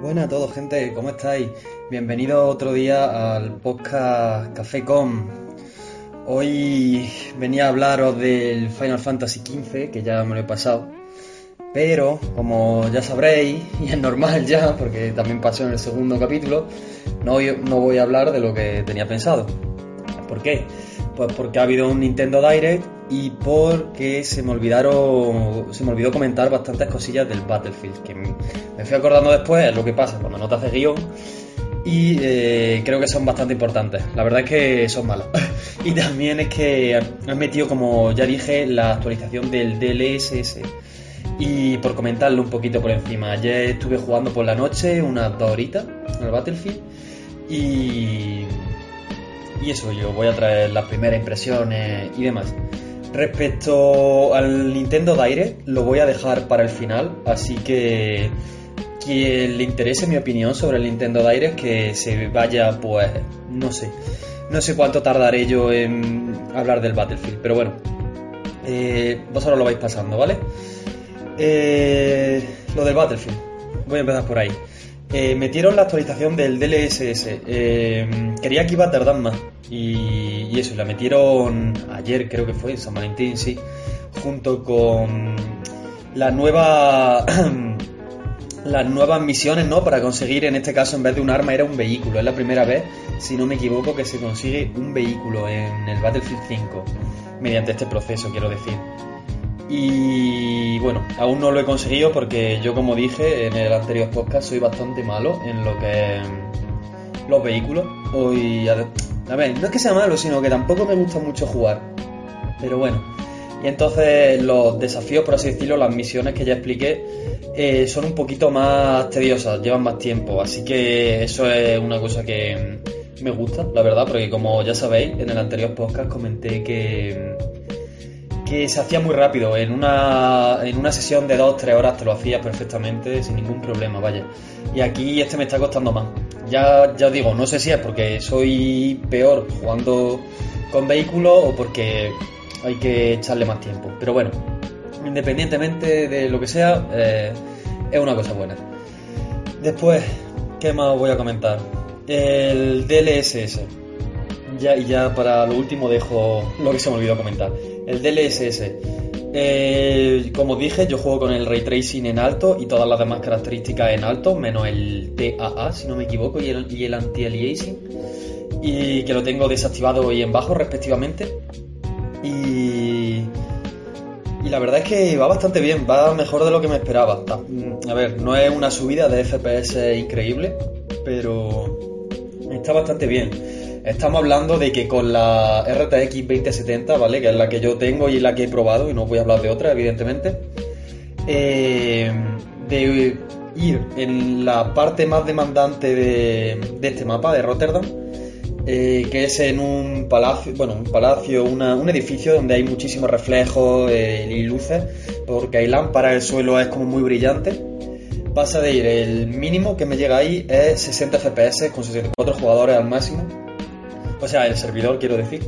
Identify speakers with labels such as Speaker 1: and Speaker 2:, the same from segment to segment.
Speaker 1: Buenas a todos, gente, ¿cómo estáis? Bienvenidos otro día al podcast Café Com. Hoy venía a hablaros del Final Fantasy XV, que ya me lo he pasado. Pero, como ya sabréis, y es normal ya, porque también pasó en el segundo capítulo, no, no voy a hablar de lo que tenía pensado. ¿Por qué? Pues porque ha habido un Nintendo Direct y porque se me olvidaron se me olvidó comentar bastantes cosillas del Battlefield que me fui acordando después es lo que pasa cuando no te haces guion y eh, creo que son bastante importantes. La verdad es que son malos. Y también es que han metido como ya dije la actualización del DLSS y por comentarlo un poquito por encima ayer estuve jugando por la noche unas dos horitas en el Battlefield y y eso yo voy a traer las primeras impresiones y demás Respecto al Nintendo Direct, lo voy a dejar para el final, así que quien le interese mi opinión sobre el Nintendo Direct, que se vaya, pues, no sé, no sé cuánto tardaré yo en hablar del Battlefield, pero bueno, eh, vosotros lo vais pasando, ¿vale? Eh, lo del Battlefield, voy a empezar por ahí. Eh, metieron la actualización del DLSS. Eh, quería que iba a tardar más. Y, eso, la metieron ayer, creo que fue, en San Valentín, sí. Junto con la nueva. las nuevas misiones, ¿no? Para conseguir, en este caso, en vez de un arma, era un vehículo. Es la primera vez, si no me equivoco, que se consigue un vehículo en el Battlefield 5. Mediante este proceso, quiero decir. Y bueno, aún no lo he conseguido porque yo, como dije en el anterior podcast, soy bastante malo en lo que los vehículos. Hoy, a ver, no es que sea malo, sino que tampoco me gusta mucho jugar. Pero bueno, y entonces los desafíos, por así decirlo, las misiones que ya expliqué, eh, son un poquito más tediosas, llevan más tiempo. Así que eso es una cosa que me gusta, la verdad, porque como ya sabéis, en el anterior podcast comenté que que se hacía muy rápido. En una, en una sesión de 2-3 horas te lo hacías perfectamente sin ningún problema, vaya. Y aquí este me está costando más. Ya, ya digo, no sé si es porque soy peor jugando con vehículos o porque hay que echarle más tiempo. Pero bueno, independientemente de lo que sea, eh, es una cosa buena. Después, ¿qué más voy a comentar? El DLSS. Ya, y ya para lo último dejo lo que se me olvidó comentar el DLSS. Eh, como dije, yo juego con el ray tracing en alto y todas las demás características en alto, menos el TAA, si no me equivoco, y el, anti-aliasing, y que lo tengo desactivado y en bajo respectivamente. Y, y la verdad es que va bastante bien, va mejor de lo que me esperaba. A ver, no es una subida de FPS increíble, pero está bastante bien. Estamos hablando de que con la RTX 2070, ¿vale? Que es la que yo tengo y la que he probado, y no voy a hablar de otra, evidentemente. Eh, de ir en la parte más demandante de, este mapa, de Rotterdam, eh, que es en un palacio, bueno, un palacio, un edificio donde hay muchísimos reflejos eh, y luces, porque hay lámparas, el suelo es como muy brillante. Pasa de ir, el mínimo que me llega ahí es 60 FPS con 64 jugadores al máximo o sea, el servidor quiero decir,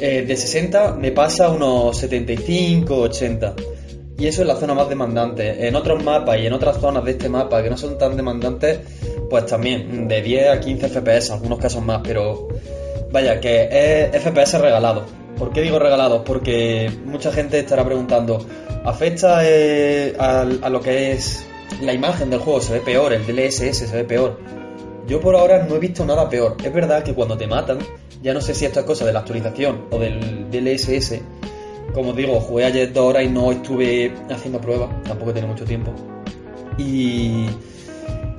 Speaker 1: eh, de 60 me pasa unos 75, 80. Y eso es la zona más demandante. En otros mapas y en otras zonas de este mapa que no son tan demandantes, pues también de 10 a 15 FPS, algunos casos más, pero vaya, que es FPS regalado. ¿Por qué digo regalado? Porque mucha gente estará preguntando, ¿afecta eh, a lo que es la imagen del juego? ¿Se ve peor? ¿El DLSS se ve peor? Yo por ahora no he visto nada peor. Es verdad que cuando te matan, ya no sé si esto es cosa de la actualización o del DLSS. Como digo, jugué ayer dos horas y no estuve haciendo pruebas, tampoco tenido mucho tiempo. Y,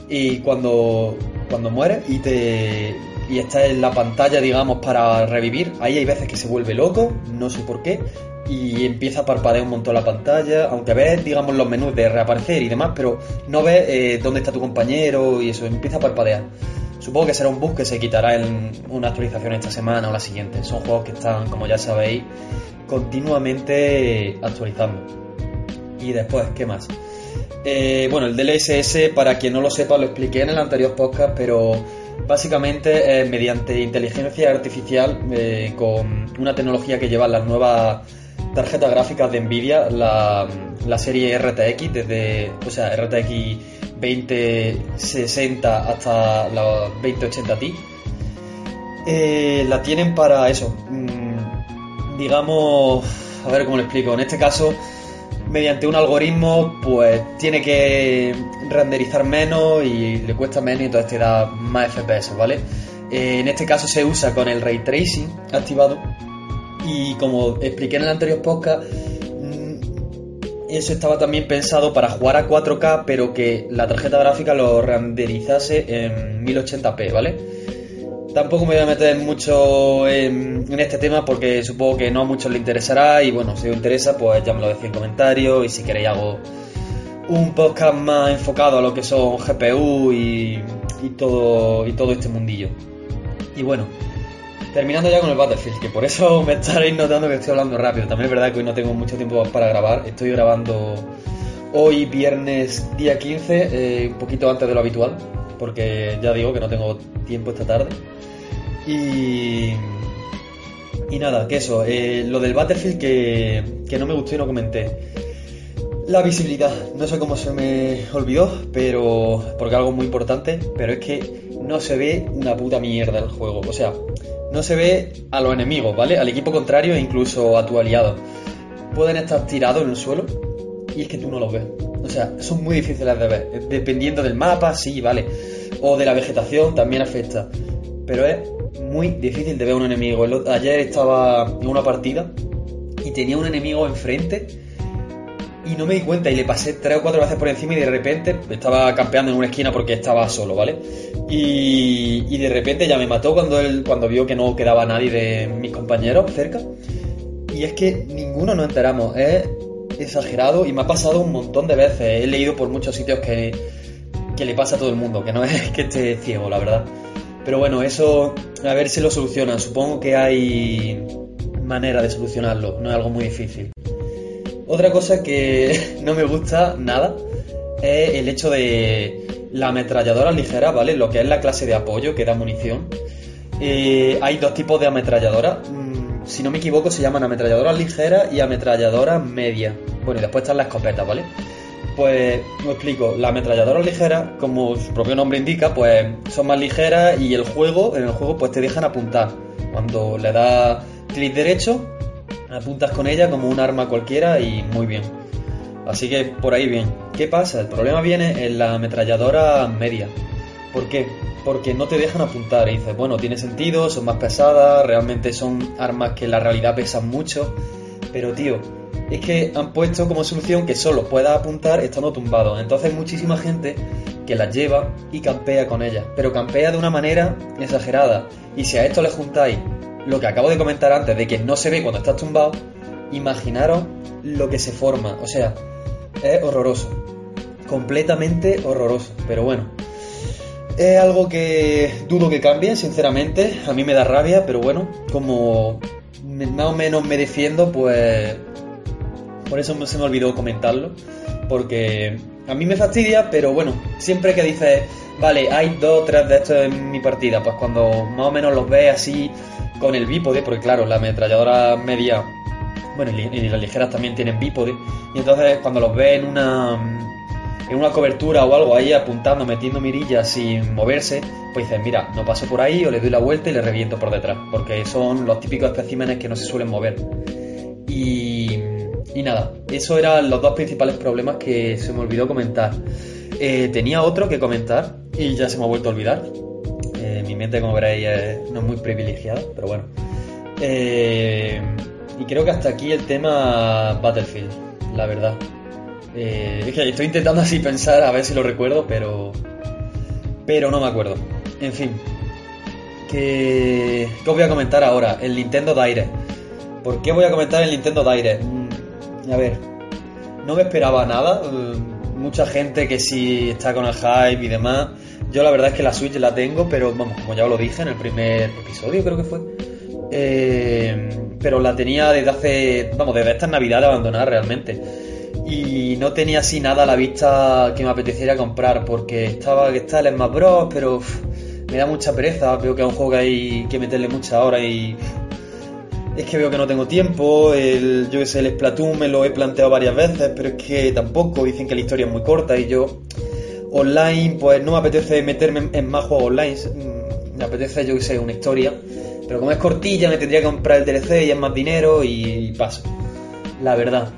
Speaker 1: y cuando, cuando mueres y te y estás en la pantalla, digamos, para revivir, ahí hay veces que se vuelve loco, no sé por qué, y empieza a parpadear un montón la pantalla, aunque ves, digamos, los menús de reaparecer y demás, pero no ves eh, dónde está tu compañero y eso, empieza a parpadear. Supongo que será un bug que se quitará en una actualización esta semana o la siguiente. Son juegos que están, como ya sabéis, continuamente actualizando. Y después, ¿qué más? Eh, bueno, el DLSS, para quien no lo sepa, lo expliqué en el anterior podcast, pero básicamente es mediante inteligencia artificial eh, con una tecnología que lleva las nuevas tarjetas gráficas de Nvidia, la, serie RTX, desde, o sea, RTX 2060 hasta la 2080 Ti. Eh, la tienen para eso, mm, digamos, a ver cómo lo explico, en este caso mediante un algoritmo, pues tiene que renderizar menos y le cuesta menos y entonces te da más FPS, ¿vale? Eh, en este caso se usa con el ray tracing activado y como expliqué en el anterior podcast, mm, eso estaba también pensado para jugar a 4K, pero que la tarjeta gráfica lo renderizase en 1080p, ¿vale? Tampoco me voy a meter mucho en, este tema porque supongo que no a muchos le interesará y bueno, si os interesa pues ya me lo decís en comentarios y si queréis hago un podcast más enfocado a lo que son GPU y, todo, y todo este mundillo. Y bueno, terminando ya con el Battlefield, que por eso me estaréis notando que estoy hablando rápido. También es verdad que hoy no tengo mucho tiempo para grabar, estoy grabando hoy viernes día 15, eh, un poquito antes de lo habitual, porque ya digo que no tengo tiempo esta tarde. Y. Y nada, que eso, eh, lo del Battlefield que, que no me gustó y no comenté. La visibilidad, no sé cómo se me olvidó, pero. porque algo muy importante, pero es que no se ve una puta mierda el juego. O sea, no se ve a los enemigos, ¿vale? Al equipo contrario e incluso a tu aliado. Pueden estar tirados en el suelo y es que tú no los ves. O sea, son muy difíciles de ver. Dependiendo del mapa, sí, vale. O de la vegetación, también afecta. Pero es muy difícil de ver un enemigo. Ayer estaba en una partida y tenía un enemigo enfrente y no me di cuenta y le pasé tres o cuatro veces por encima y de repente estaba campeando en una esquina porque estaba solo, ¿vale? Y, de repente ya me mató cuando él cuando vio que no quedaba nadie de mis compañeros cerca. Y es que ninguno nos enteramos, es exagerado y me ha pasado un montón de veces. He leído por muchos sitios que, que le pasa a todo el mundo, que no es que esté ciego, la verdad. Pero bueno, eso a ver si lo solucionan. Supongo que hay manera de solucionarlo, no es algo muy difícil. Otra cosa que no me gusta nada es el hecho de la ametralladora ligera, ¿vale? Lo que es la clase de apoyo que da munición. Eh, hay dos tipos de ametralladoras. Mm, si no me equivoco, se llaman ametralladoras ligeras y ametralladoras medias. Bueno, y después están las escopetas, ¿vale? Pues lo explico, las ametralladoras ligeras, como su propio nombre indica, pues son más ligeras y el juego, en el juego pues te dejan apuntar. Cuando le das clic derecho, apuntas con ella como un arma cualquiera y muy bien. Así que por ahí bien. ¿Qué pasa? El problema viene en la ametralladora media. ¿Por qué? Porque no te dejan apuntar. Y dices, bueno, tiene sentido, son más pesadas, realmente son armas que en la realidad pesan mucho. Pero tío, es que han puesto como solución que solo puedas apuntar estando tumbado. Entonces muchísima gente que las lleva y campea con ellas, pero campea de una manera exagerada. Y si a esto le juntáis lo que acabo de comentar antes de que no se ve cuando estás tumbado, imaginaros lo que se forma. O sea, es horroroso. Completamente horroroso. Pero bueno. Es algo que dudo que cambie, sinceramente. A mí me da rabia, pero bueno, como más o menos me defiendo, pues por eso se me olvidó comentarlo. Porque a mí me fastidia, pero bueno, siempre que dices, vale, hay dos o tres de estos en mi partida, pues cuando más o menos los ves así con el bípode, porque claro, la ametralladora media, bueno, y las ligeras también tienen bípode, y entonces cuando los ves en una en una cobertura o algo ahí apuntando, metiendo mirillas sin moverse, pues dices, mira, no paso por ahí o le doy la vuelta y le reviento por detrás, porque son los típicos especímenes que no se suelen mover. Y y nada, eso eran los dos principales problemas que se me olvidó comentar. Eh, tenía otro que comentar y ya se me ha vuelto a olvidar. Eh, como veréis, no es muy privilegiada, pero bueno. Eh, y creo que hasta aquí el tema Battlefield, la verdad. es que estoy intentando así pensar a ver si lo recuerdo, pero. Pero no me acuerdo. En fin. ¿Qué os voy a comentar ahora? El Nintendo Direct. ¿Por qué voy a comentar el Nintendo Direct? Mm, a ver, no me esperaba nada. Mucha gente que sí está con el hype y demás. Yo la verdad es que la Switch la tengo, pero vamos, como ya os lo dije en el primer episodio, creo que fue. Eh, pero la tenía desde hace, vamos, desde esta Navidad de abandonar realmente. Y no tenía así nada a la vista que me apeteciera comprar, porque estaba que está el Smash Bros, pero me da mucha pereza. Veo que es un juego que hay que meterle mucha hora y es que veo que no tengo tiempo. El, yo que sé, el Splatoon me lo he planteado varias veces, pero es que tampoco. Dicen que la historia es muy corta y yo online, pues no me apetece meterme en más juegos online. Me apetece, yo que sé, una historia. Pero como es cortilla, me tendría que comprar el DLC y es más dinero y paso. La verdad.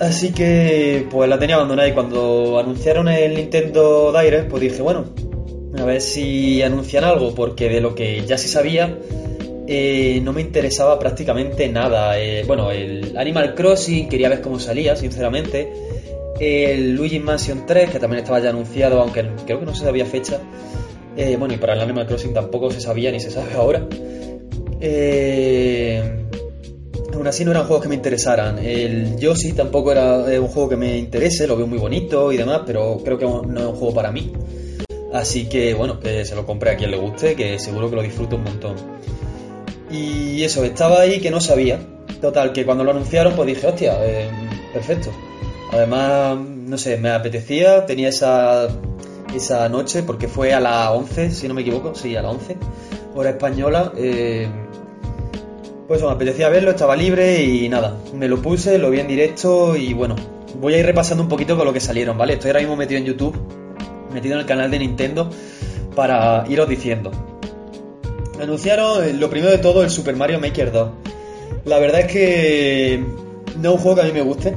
Speaker 1: Así que pues la tenía abandonada y cuando anunciaron el Nintendo Direct, pues dije, bueno, a ver si anuncian algo, porque de lo que ya se sabía, eh, no me interesaba prácticamente nada. Eh, bueno, el Animal Crossing quería ver cómo salía, sinceramente. El Luigi Mansion 3, que también estaba ya anunciado, aunque creo que no se sabía fecha. Eh, bueno, y para el Animal Crossing tampoco se sabía ni se sabe ahora. Eh, aún así no eran juegos que me interesaran. El Yoshi tampoco era un juego que me interese, lo veo muy bonito y demás, pero creo que no es un juego para mí. Así que bueno, que se lo compré a quien le guste, que seguro que lo disfruto un montón. Y eso, estaba ahí que no sabía. Total, que cuando lo anunciaron pues dije, hostia, eh, perfecto. Además, no sé, me apetecía, tenía esa, esa noche, porque fue a las 11, si no me equivoco, sí, a las 11, hora española. Eh, pues me apetecía verlo, estaba libre y nada, me lo puse, lo vi en directo y bueno, voy a ir repasando un poquito con lo que salieron, ¿vale? Estoy ahora mismo metido en YouTube, metido en el canal de Nintendo para iros diciendo. Anunciaron eh, lo primero de todo el Super Mario Maker 2. La verdad es que no es un juego que a mí me guste.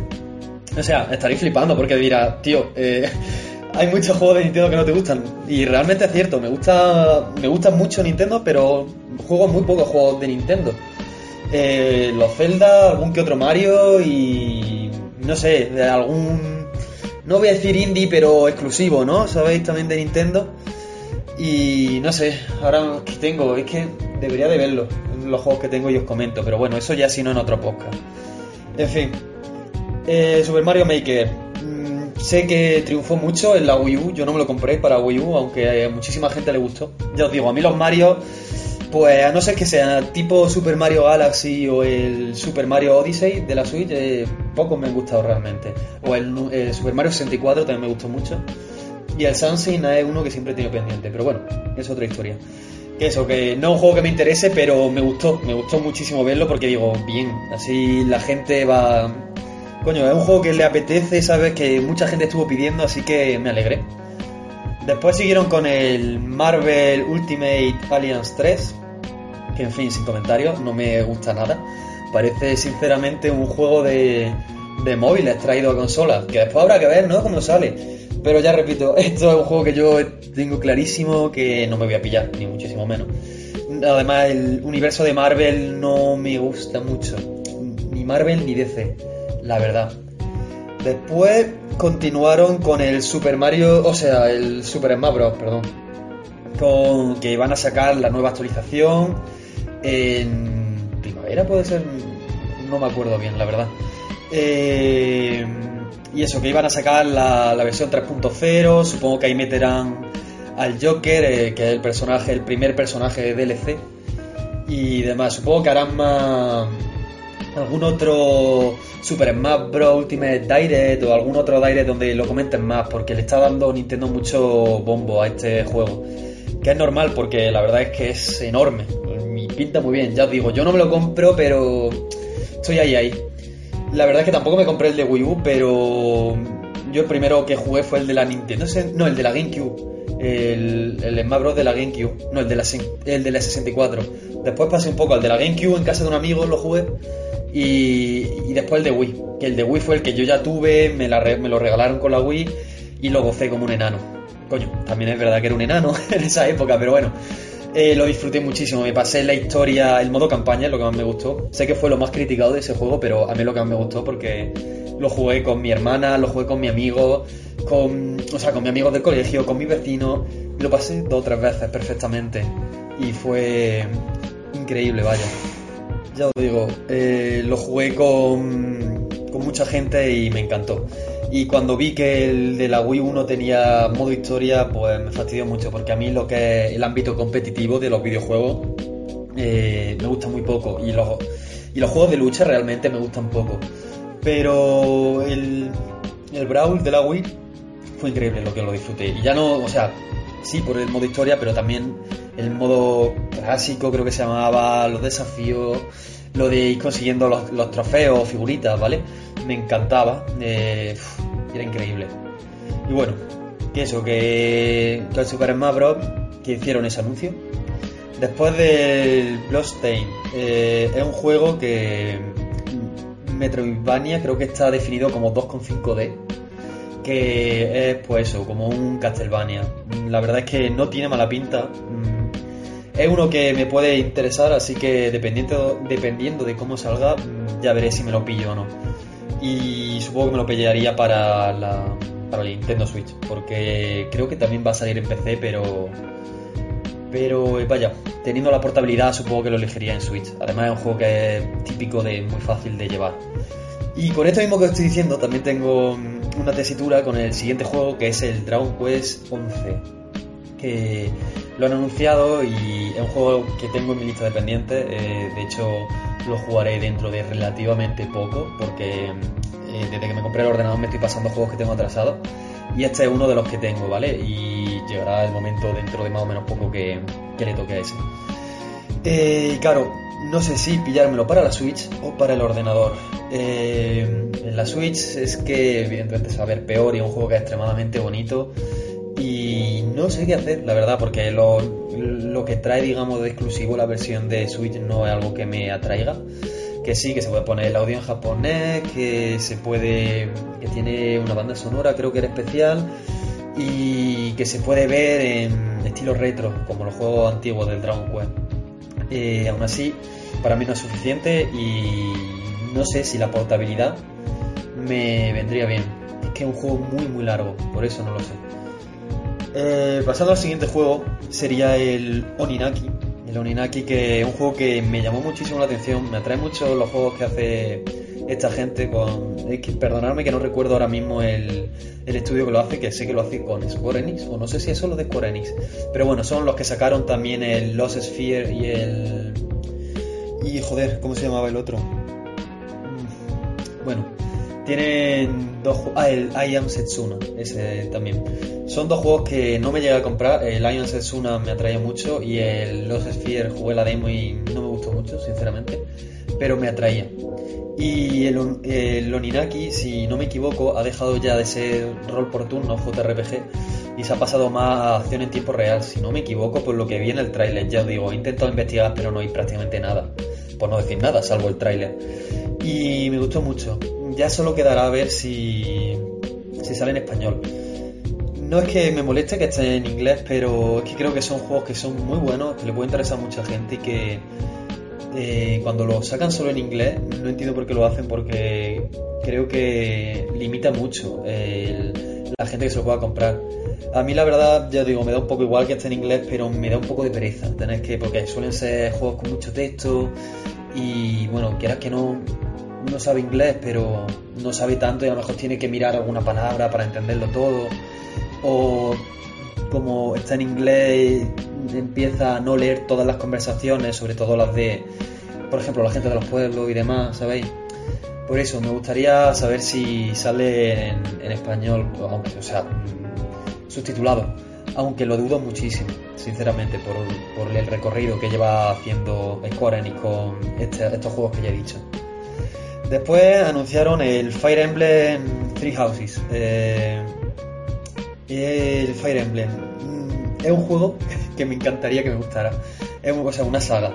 Speaker 1: O sea, estaréis flipando porque dirá, tío, eh, hay muchos juegos de Nintendo que no te gustan. Y realmente es cierto, me gusta me gustan mucho Nintendo, pero juego muy pocos juegos de Nintendo. Eh, los Zelda, algún que otro Mario y no sé, algún no voy a decir indie, pero exclusivo, ¿no? ¿Sabéis también de Nintendo? Y no sé, ahora que tengo, es que debería de verlo, los juegos que tengo y os comento, pero bueno, eso ya si no en otro podcast. En fin, eh, Super Mario Maker. Mm, sé que triunfó mucho en la Wii U, yo no me lo compré para Wii U, aunque a muchísima gente le gustó. Ya os digo, a mí los Mario, pues a no ser que sea tipo Super Mario Galaxy o el Super Mario Odyssey de la Switch, eh, pocos me han gustado realmente. O el, el Super Mario 64 también me gustó mucho. Y el Sunshine es uno que siempre he tenido pendiente, pero bueno, es otra historia. Que eso, que no es un juego que me interese, pero me gustó, me gustó muchísimo verlo porque digo, bien, así la gente va... Coño, es un juego que le apetece, sabes, que mucha gente estuvo pidiendo, así que me alegré. Después siguieron con el Marvel Ultimate Alliance 3, que en fin, sin comentarios, no me gusta nada. Parece sinceramente un juego de, de móviles traído a consolas, que después habrá que ver, ¿no? Cómo sale. Pero ya repito, esto es un juego que yo tengo clarísimo que no me voy a pillar, ni muchísimo menos. Además, el universo de Marvel no me gusta mucho. Ni Marvel ni DC, la verdad. Después continuaron con el Super Mario, o sea, el Super Smash Bros., perdón. Con que van a sacar la nueva actualización en primavera, puede ser, no me acuerdo bien, la verdad. Eh, y eso, que iban a sacar la, versión 3.0, supongo que ahí meterán al Joker, eh, que es el personaje, el primer personaje de DLC. Y demás, supongo que harán más algún otro Super Smash Bros. Ultimate Direct o algún otro Direct donde lo comenten más, porque le está dando Nintendo mucho bombo a este juego. Que es normal, porque la verdad es que es enorme. Y pinta muy bien, ya os digo, yo no me lo compro, pero estoy ahí, ahí. La verdad es que tampoco me compré el de Wii U, pero yo el primero que jugué fue el de la Nintendo, no, el de la GameCube. El, el Smash Bros. de la GameCube, no, el de, la, el de la 64. Después pasé un poco al de la GameCube en casa de un amigo, lo jugué. Y, y después el de Wii, que el de Wii fue el que yo ya tuve, me, la, me lo regalaron con la Wii y lo gocé como un enano. Coño, también es verdad que era un enano en esa época, pero bueno. Eh, lo disfruté muchísimo, me pasé la historia, el modo campaña es lo que más me gustó. Sé que fue lo más criticado de ese juego, pero a mí lo que más me gustó porque lo jugué con mi hermana, lo jugué con mi amigo, con, o sea, con mi amigo del colegio, con mi vecino. Lo pasé dos o tres veces perfectamente y fue increíble, vaya. ya os digo, eh, lo jugué con, con mucha gente y me encantó. Y cuando vi que el de la Wii 1 tenía modo historia, pues me fastidió mucho, porque a mí lo que es el ámbito competitivo de los videojuegos eh, me gusta muy poco. Y los, y los juegos de lucha realmente me gustan poco. Pero el, el Brawl de la Wii fue increíble lo que lo disfruté. Y ya no, o sea, sí por el modo historia, pero también el modo clásico creo que se llamaba, los desafíos, lo de ir consiguiendo los, los trofeos, figuritas, ¿vale? Me encantaba, eh, era increíble. Y bueno, que eso, que, que el Super Smash que hicieron ese anuncio. Después del Bloodstain, eh, es un juego que Metroidvania creo que está definido como 2,5D que es pues eso, como un Castlevania. La verdad es que no tiene mala pinta. Es uno que me puede interesar, así que dependiendo, dependiendo de cómo salga, ya veré si me lo pillo o no. Y supongo que me lo pillaría para la, para Nintendo Switch, porque creo que también va a salir en PC, pero pero eh, vaya, teniendo la portabilidad supongo que lo elegiría en Switch. Además es un juego que es típico de muy fácil de llevar. Y con esto mismo que estoy diciendo, también tengo mm, una tesitura con el siguiente juego que es el Dragon Quest 11. Que lo han anunciado y es un juego que tengo en mi lista de pendientes. eh, de hecho, lo jugaré dentro de relativamente poco porque eh, desde que me compré el ordenador me estoy pasando juegos que tengo atrasados. Y este es uno de los que tengo, ¿vale? Y llegará el momento dentro de más o menos poco que, que le toque a ese. Eh, claro, no sé si pillármelo para la Switch o para el ordenador. Eh, en la Switch es que evidentemente se va a ver peor y es un juego que es extremadamente bonito. No sé qué hacer, la verdad, porque lo, lo que trae, digamos, de exclusivo la versión de Switch no es algo que me atraiga. Que sí, que se puede poner el audio en japonés, que se puede. que tiene una banda sonora, creo que era especial. Y que se puede ver en estilo retro, como los juegos antiguos del Dragon Quest. Eh, aún así, para mí no es suficiente y no sé si la portabilidad me vendría bien. Es que es un juego muy muy largo, por eso no lo sé. Eh, pasando al siguiente juego, sería el Oninaki. El Oninaki, que es un juego que me llamó muchísimo la atención. Me atrae mucho los juegos que hace esta gente con... es que perdonadme que no recuerdo ahora mismo el, el estudio que lo hace, que sé que lo hace con Square Enix, o no sé si es solo de Square Enix. Pero bueno, son los que sacaron también el Lost Sphere y el... Y joder, ¿cómo se llamaba el otro? Bueno, tienen dos Ah, el I Am Setsuna, ese también. Son dos juegos que no me llegué a comprar. El I Am Setsuna me atraía mucho y el Lost Sphere jugué la demo y no me gustó mucho, sinceramente. Pero me atraía. Y el, el Oninaki, si no me equivoco, ha dejado ya de ser rol por turno, JRPG, y se ha pasado más a acción en tiempo real. Si no me equivoco, por lo que vi en el tráiler, ya os digo, he intentado investigar, pero no hay prácticamente nada. Por no decir nada, salvo el tráiler. Y me gustó mucho. Ya solo quedará a ver si, si sale en español. No es que me moleste que esté en inglés, pero es que creo que son juegos que son muy buenos, que le puede interesar a mucha gente y que eh, cuando lo sacan solo en inglés, no entiendo por qué lo hacen, porque creo que limita mucho la gente que se lo pueda comprar. A mí la verdad, ya digo, me da un poco igual que esté en inglés, pero me da un poco de pereza tener que, porque suelen ser juegos con mucho texto y bueno, quieras que no, no sabe inglés, pero no sabe tanto y a lo mejor tiene que mirar alguna palabra para entenderlo todo. O como está en inglés, empieza a no leer todas las conversaciones, sobre todo las de, por ejemplo, la gente de los pueblos y demás, ¿sabéis? Por eso, me gustaría saber si sale en, español, o sea, subtitulado, aunque lo dudo muchísimo, sinceramente, por, por el recorrido que lleva haciendo Square Enix con este- estos juegos que ya he dicho. Después anunciaron el Fire Emblem Three Houses. Eh, el Fire Emblem mm, es un juego que me encantaría que me gustara. Es o sea, una saga.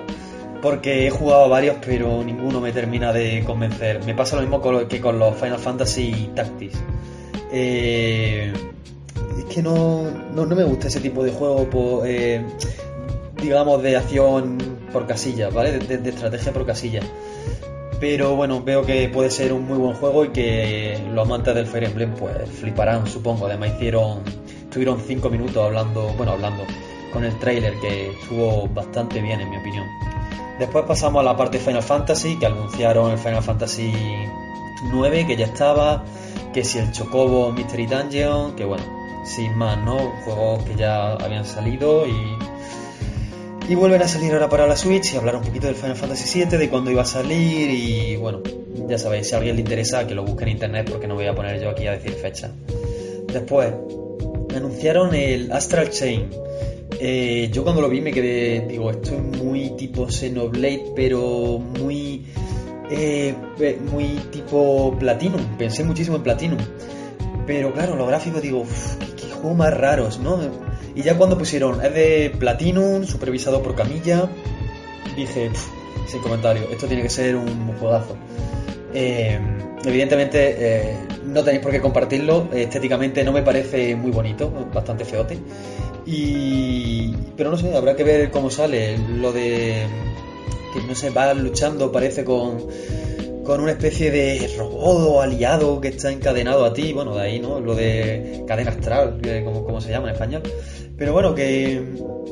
Speaker 1: Porque he jugado varios, pero ninguno me termina de convencer. Me pasa lo mismo con que con los Final Fantasy Tactics. Eh, es que no, no, me gusta ese tipo de juego, eh, digamos, de acción por casillas, ¿vale? De estrategia por casillas. Pero bueno, veo que puede ser un muy buen juego y que los amantes del Fire Emblem pues fliparán, supongo. Además hicieron, estuvieron 5 minutos hablando, bueno, hablando con el trailer que estuvo bastante bien en mi opinión. Después pasamos a la parte de Final Fantasy, que anunciaron el Final Fantasy 9, que ya estaba, que si el Chocobo Mystery Dungeon, que bueno, sin más, ¿no? Juegos que ya habían salido y y vuelven a salir ahora para la Switch y hablar un poquito del Final Fantasy VII, de cuándo iba a salir y bueno, ya sabéis, si a alguien le interesa que lo busque en internet porque no voy a poner yo aquí a decir fecha. Después, anunciaron el Astral Chain. Eh, yo cuando lo vi me quedé, digo, esto es muy tipo Xenoblade, pero muy, eh, muy tipo Platinum. Pensé muchísimo en Platinum. Pero claro, los gráficos digo, más raros, ¿no? Y ya cuando pusieron, es de Platinum, supervisado por Camilla, dije, sin comentario, esto tiene que ser un juegazo. Eh, evidentemente eh, no tenéis por qué compartirlo, estéticamente no me parece muy bonito, bastante feote. Y, pero no sé, habrá que ver cómo sale. Lo de que no sé, va luchando, parece con con una especie de robot o aliado que está encadenado a ti, bueno, de ahí, ¿no? Lo de cadena astral, como, como se llama en español. Pero bueno, que,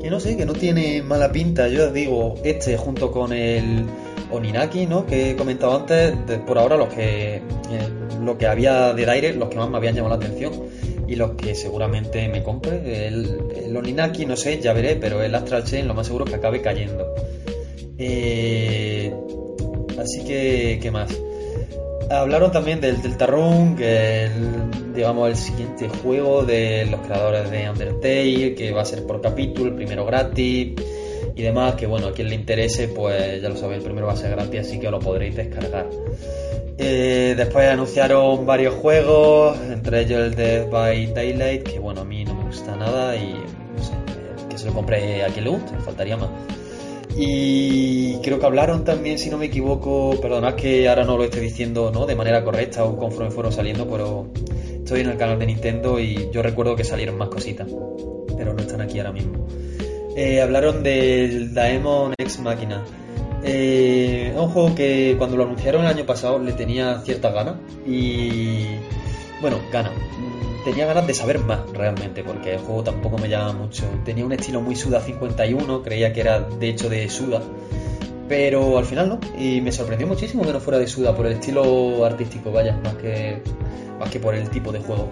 Speaker 1: que no sé, que no tiene mala pinta. Yo os digo, este junto con el Oninaki, ¿no? Que he comentado antes, por ahora los que eh, lo que había de aire, los que más me habían llamado la atención y los que seguramente me compre. El, el Oninaki, no sé, ya veré, pero el Astral Chain lo más seguro es que acabe cayendo. Eh, Así que, ¿qué más? Hablaron también del Deltarune, que es digamos, el siguiente juego de los creadores de Undertale, que va a ser por capítulo, el primero gratis y demás, que bueno, a quien le interese, pues ya lo sabéis, el primero va a ser gratis, así que lo podréis descargar. Eh, después anunciaron varios juegos, entre ellos el Dead by Daylight, que bueno, a mí no me gusta nada y sé, que se lo compré a quien le guste, faltaría más. Y creo que hablaron también, si no me equivoco, perdonad que ahora no lo esté diciendo ¿no? de manera correcta o conforme fueron saliendo, pero estoy en el canal de Nintendo y yo recuerdo que salieron más cositas, pero no están aquí ahora mismo. Eh, hablaron del Daemon X Máquina. Eh, un juego que cuando lo anunciaron el año pasado le tenía ciertas ganas y bueno, ganas tenía ganas de saber más realmente, porque el juego tampoco me llama mucho. Tenía un estilo muy Suda 51, creía que era de hecho de Suda, pero al final no. Y me sorprendió muchísimo que no fuera de Suda, por el estilo artístico, vaya, más que, más que por el tipo de juego.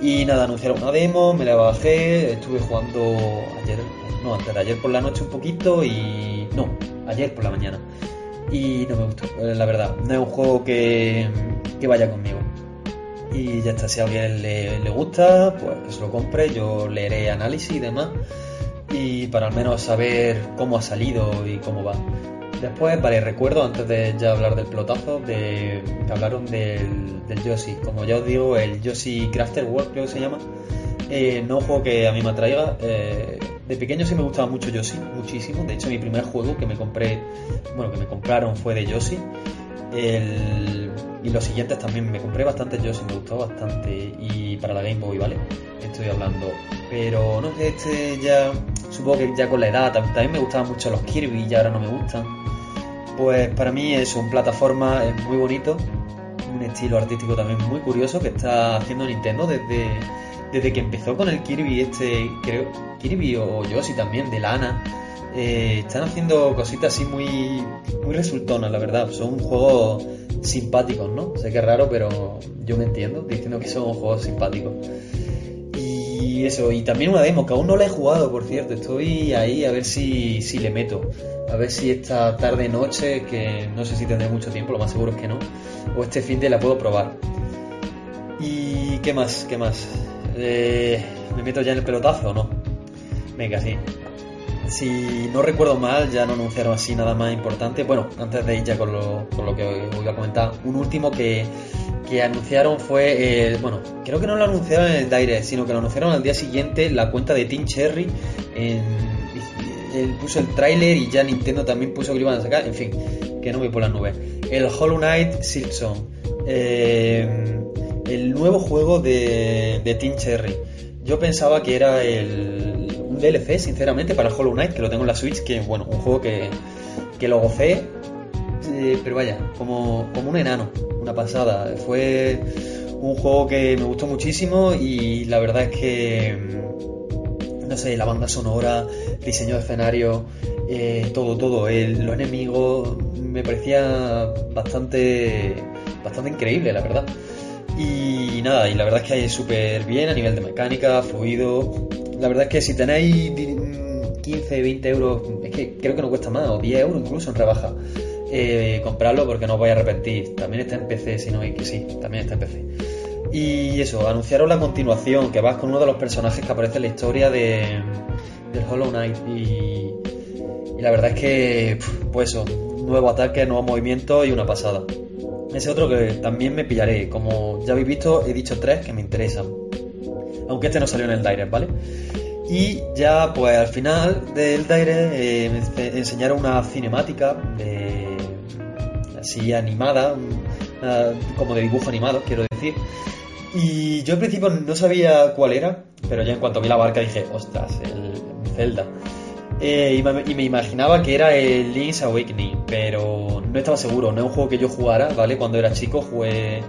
Speaker 1: Y nada, anunciaron una demo, me la bajé, estuve jugando ayer, no, antes de ayer por la noche un poquito y... no, ayer por la mañana. Y no me gustó, la verdad. No es un juego que, que vaya conmigo. Y ya está, si a alguien le, gusta, pues que se lo compre, yo leeré análisis y demás. Y para al menos saber cómo ha salido y cómo va. Después, vale, recuerdo, antes de ya hablar del pelotazo, de que hablaron del, del. Como ya os digo, el Yoshi Crafter World creo que se llama. Eh, no juego que a mí me atraiga. Eh, de pequeño sí me gustaba mucho Yoshi, muchísimo. De hecho, mi primer juego que me compré, bueno, que me compraron fue de Yoshi. El, y los siguientes también me compré bastante yo, sí me gustó bastante. Y para la Game Boy, ¿vale? Estoy hablando. Pero no este ya. Supongo que ya con la edad. También me gustaban mucho los Kirby y ahora no me gustan. Pues para mí es un plataforma es muy bonito. Un estilo artístico también muy curioso que está haciendo Nintendo desde, desde que empezó con el Kirby este, creo, Kirby o Yoshi también, de lana. Eh, están haciendo cositas así muy, muy resultonas, la verdad. Son juegos simpáticos, ¿no? Sé que es raro, pero yo me entiendo diciendo que son juegos simpáticos. Y eso, y también una demo que aún no la he jugado, por cierto. Estoy ahí a ver si, si le meto. A ver si esta tarde noche, que no sé si tendré mucho tiempo, lo más seguro es que no, o este fin de la puedo probar. ¿Y qué más? ¿Qué más? Eh, ¿Me meto ya en el pelotazo o no? Venga, sí. Si no recuerdo mal, ya no anunciaron así nada más importante. Bueno, antes de ir ya con lo, con lo que voy a comentar, un último que, que anunciaron fue, bueno, creo que no lo anunciaron en el Direct, sino que lo anunciaron al día siguiente la cuenta de Team Cherry. Él puso el tráiler y ya Nintendo también puso que lo iban a sacar. En fin, que no voy por las nubes. El Hollow Knight Silksong. Eh, el nuevo juego de, de Team Cherry. Yo pensaba que era el, DLC, sinceramente, para Hollow Knight, que lo tengo en la Switch, que bueno, un juego que, que lo gocé, eh, pero vaya, como, como un enano, una pasada. Fue un juego que me gustó muchísimo y la verdad es que, no sé, la banda sonora, diseño de escenario, eh, todo, todo, el, los enemigos, me parecía bastante, bastante increíble, la verdad. Y y la verdad es que es súper bien a nivel de mecánica, fluido. La verdad es que si tenéis 15, 20 euros, es que creo que no cuesta más, o 10 euros incluso en rebaja, eh, comprarlo porque no os vais a arrepentir. También está en PC, si no hay que sí, también está en PC. Y eso, anunciaros la continuación, que vas con uno de los personajes que aparece en la historia de, del Hollow Knight. Y, y la verdad es que, pues eso, nuevo ataque, nuevo movimiento y una pasada. Ese otro que también me pillaré. Como ya habéis visto, he dicho tres que me interesan. Aunque este no salió en el Direct, ¿vale? Y ya, pues al final del Direct eh, me enseñaron una cinemática de, así animada, como de dibujo animado, quiero decir. Y yo al principio no sabía cuál era, pero ya en cuanto vi la barca dije, ostras, el Zelda. Eh, y, me, imaginaba que era el Link's Awakening, pero no estaba seguro. No es un juego que yo jugara, ¿vale? Cuando era chico jugué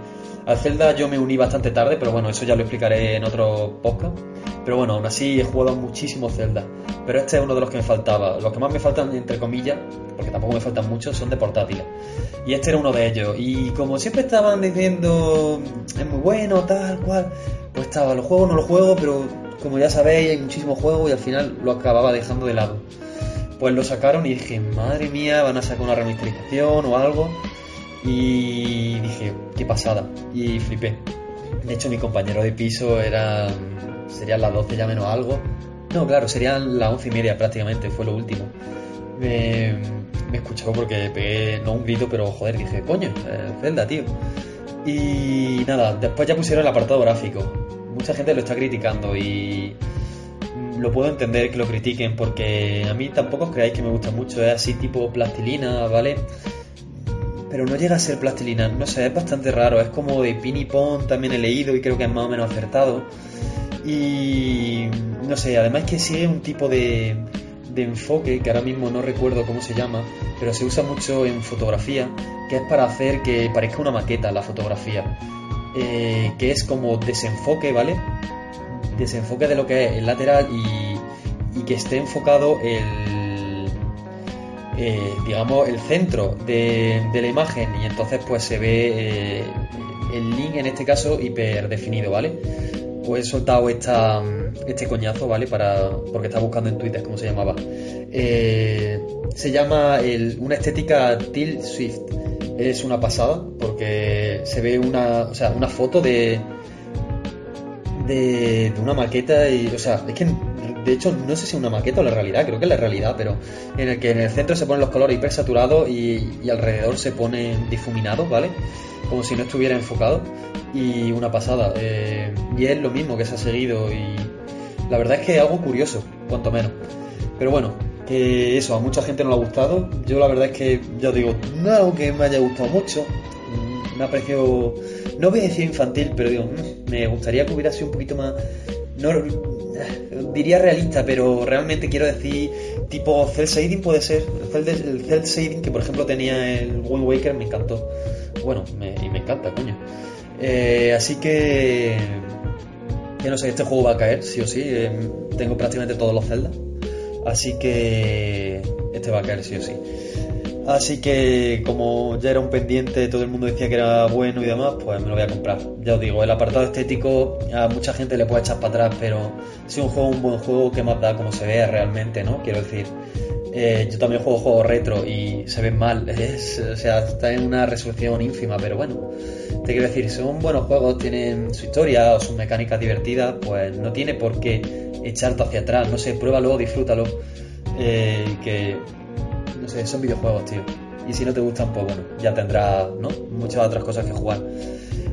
Speaker 1: al Zelda, yo me uní bastante tarde, pero bueno, eso ya lo explicaré en otro podcast. Pero bueno, aún así he jugado muchísimo Zelda. Pero este es uno de los que me faltaba. Los que más me faltan, entre comillas, porque tampoco me faltan muchos, son de portátiles. Y este era uno de ellos. Y como siempre estaban diciendo, es muy bueno, tal, cual, pues estaba, lo juego, no lo juego, pero como ya sabéis, hay muchísimos juegos y al final lo acababa dejando de lado. Pues lo sacaron y dije, madre mía, van a sacar una remasterización o algo. Y dije, qué pasada. Y flipé. De hecho, mi compañero de piso era. serían las 12 ya menos algo. No, claro, serían las 11 y media prácticamente, fue lo último. Me, escuchó porque pegué, no un grito, pero joder, dije, coño, Zelda, tío. Y nada, después ya pusieron el apartado gráfico mucha gente lo está criticando y lo puedo entender que lo critiquen porque a mí tampoco os creáis que me gusta mucho, es así tipo plastilina, ¿vale? Pero no llega a ser plastilina, no sé, es bastante raro, es como de pin y pon, también he leído y creo que es más o menos acertado. Y no sé, además que sigue un tipo de, de enfoque que ahora mismo no recuerdo cómo se llama, pero se usa mucho en fotografía, que es para hacer que parezca una maqueta la fotografía. Eh, que es como desenfoque, ¿vale? Desenfoque de lo que es el lateral y, que esté enfocado el, eh, digamos, el centro de, la imagen y entonces pues se ve eh, el link en este caso hiper definido, ¿vale? Pues he soltado esta, este coñazo, ¿vale? Para, porque estaba buscando en Twitter cómo se llamaba. se llama una estética Tilt Swift es una pasada porque se ve una, o sea, una foto de, de, una maqueta y, o sea, es que de hecho no sé si es una maqueta o la realidad, creo que es la realidad, pero en el que en el centro se ponen los colores hiper saturados y, alrededor se ponen difuminados, ¿vale? Como si no estuviera enfocado y una pasada. Eh, y es lo mismo que se ha seguido y la verdad es que es algo curioso, cuanto menos. Pero bueno, que eso, a mucha gente no le ha gustado. Yo la verdad es que, ya digo, no que me haya gustado mucho. Me ha parecido, no voy a decir infantil, pero digo, mm, me gustaría que hubiera sido un poquito más, no diría realista, pero realmente quiero decir tipo cel shading puede ser. El cel, que por ejemplo tenía el Wind Waker me encantó. Bueno, y me encanta, coño. Eh, así que, que no sé, este juego va a caer, sí o sí. Eh, tengo prácticamente todos los Zelda. Así que este va a caer sí o sí. Así que como ya era un pendiente, todo el mundo decía que era bueno y demás, pues me lo voy a comprar. Ya os digo, el apartado estético a mucha gente le puede echar para atrás, pero si un juego un buen juego, ¿qué más da como se vea realmente, no? Quiero decir, eh, yo también juego juegos retro y se ven mal, o sea, está en una resolución ínfima, pero bueno, te quiero decir, si son buenos juegos, tienen su historia o sus mecánicas divertidas, pues no tiene por qué echarte hacia atrás, no sé, pruébalo, disfrútalo. Eh, que, son videojuegos, tío. Y si no te gustan, pues bueno, ya tendrás, ¿no? Muchas otras cosas que jugar.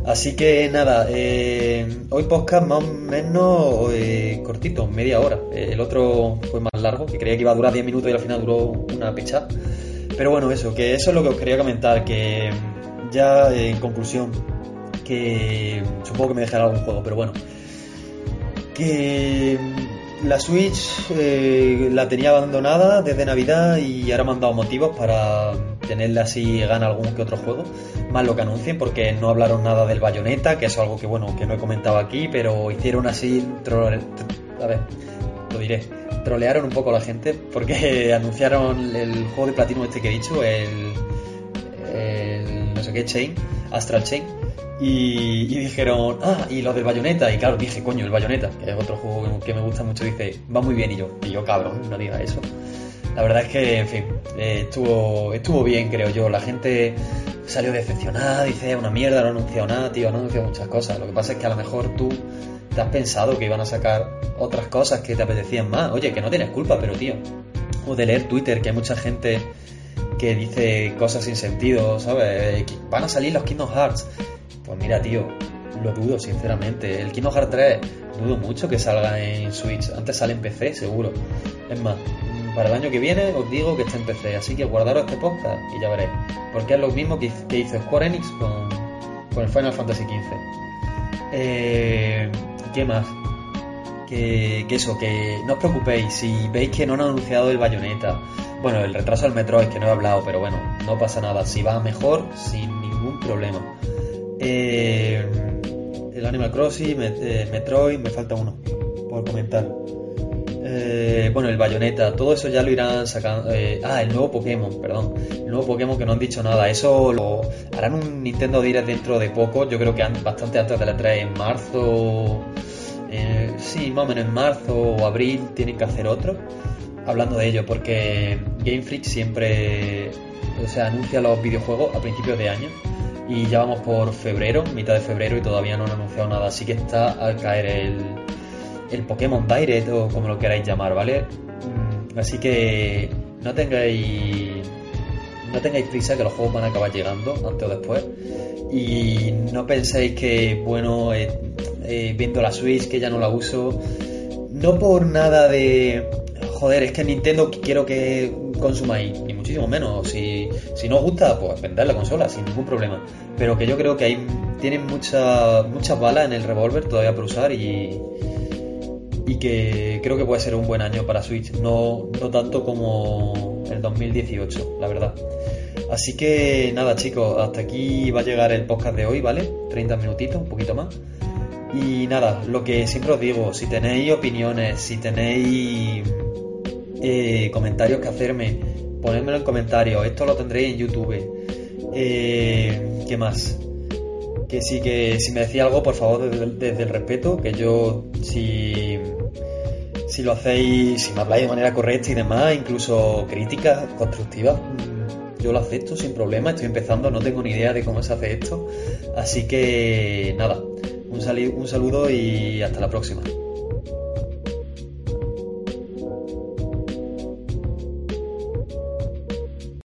Speaker 1: Así que nada, eh, hoy podcast más o menos eh, cortito, media hora. el otro fue más largo, que creía que iba a durar 10 minutos y al final duró una pecha. Pero bueno, eso, que eso es lo que os quería comentar, que ya en conclusión, que supongo que me dejará algún juego, pero bueno, que la Switch eh, la tenía abandonada desde Navidad y ahora me han dado motivos para tenerla así gana algún que otro juego, más lo que anuncien, porque no hablaron nada del Bayonetta, que es algo que bueno, que no he comentado aquí, pero hicieron así, a ver, lo diré, trolearon un poco a la gente porque anunciaron el juego de platino este que he dicho, el, el no sé qué Chain, Astral Chain. Y, y dijeron, ah, y los del Bayonetta. Y claro, dije, coño, el Bayonetta, que es otro juego que me gusta mucho, dice, va muy bien. Y yo, y yo cabrón, no diga eso. La verdad es que, en fin, eh, estuvo, estuvo bien, creo yo. La gente salió decepcionada, dice, una mierda, no ha anunciado nada, tío, no ha anunciado muchas cosas. Lo que pasa es que a lo mejor tú te has pensado que iban a sacar otras cosas que te apetecían más. Oye, que no tienes culpa, pero tío. O de leer Twitter, que hay mucha gente que dice cosas sin sentido, ¿sabes? Van a salir los Kingdom Hearts. Pues mira, tío, lo dudo, sinceramente. El Kingdom Hearts 3, dudo mucho que salga en Switch. Antes sale en PC, seguro. Es más, para el año que viene os digo que está en PC, así que guardaros este podcast y ya veréis. Porque es lo mismo que, hizo Square Enix con, el Final Fantasy XV. Eh, ¿Qué más? Que, que, eso, que no os preocupéis, si veis que no han anunciado el Bayonetta, bueno, el retraso del Metroid, que no he hablado, pero bueno, no pasa nada, si va mejor, sin ningún problema. Eh, el Animal Crossing, eh, Metroid, me falta uno por comentar. Eh, bueno, el Bayonetta, todo eso ya lo irán sacando. Eh, ah, el nuevo Pokémon, perdón. El nuevo Pokémon que no han dicho nada. Eso lo harán un Nintendo Direct dentro de poco. Yo creo que bastante antes de la 3, en marzo. Eh, sí, más o menos en marzo o abril tienen que hacer otro. Hablando de ello, porque Game Freak siempre o sea, anuncia los videojuegos a principios de año. Y ya vamos por febrero, mitad de febrero, y todavía no han anunciado nada. Así que está al caer el, el Pokémon Direct o como lo queráis llamar, ¿vale? Mm, así que no tengáis no tengáis prisa que los juegos van a acabar llegando antes o después y no penséis que bueno eh, eh, viendo la Switch que ya no la uso no por nada de joder es que Nintendo quiero que consumáis ni muchísimo menos si, si no os gusta pues vender la consola sin ningún problema pero que yo creo que hay tienen muchas muchas balas en el revólver todavía por usar y y que creo que puede ser un buen año para Switch, no, no tanto como el 2018, la verdad. Así que nada chicos, hasta aquí va a llegar el podcast de hoy, ¿vale? 30 minutitos, un poquito más. Y nada, lo que siempre os digo, si tenéis opiniones, si tenéis eh, comentarios que hacerme, ponedmelo en comentarios, esto lo tendréis en YouTube. Eh, ¿Qué más? que sí que si me decía algo, por favor, desde, el respeto, que yo si, si lo hacéis, si me habláis de manera correcta y demás, incluso críticas constructivas, mm, yo lo acepto sin problema, estoy empezando, no tengo ni idea de cómo se hace esto, así que nada, un, un saludo y hasta la próxima.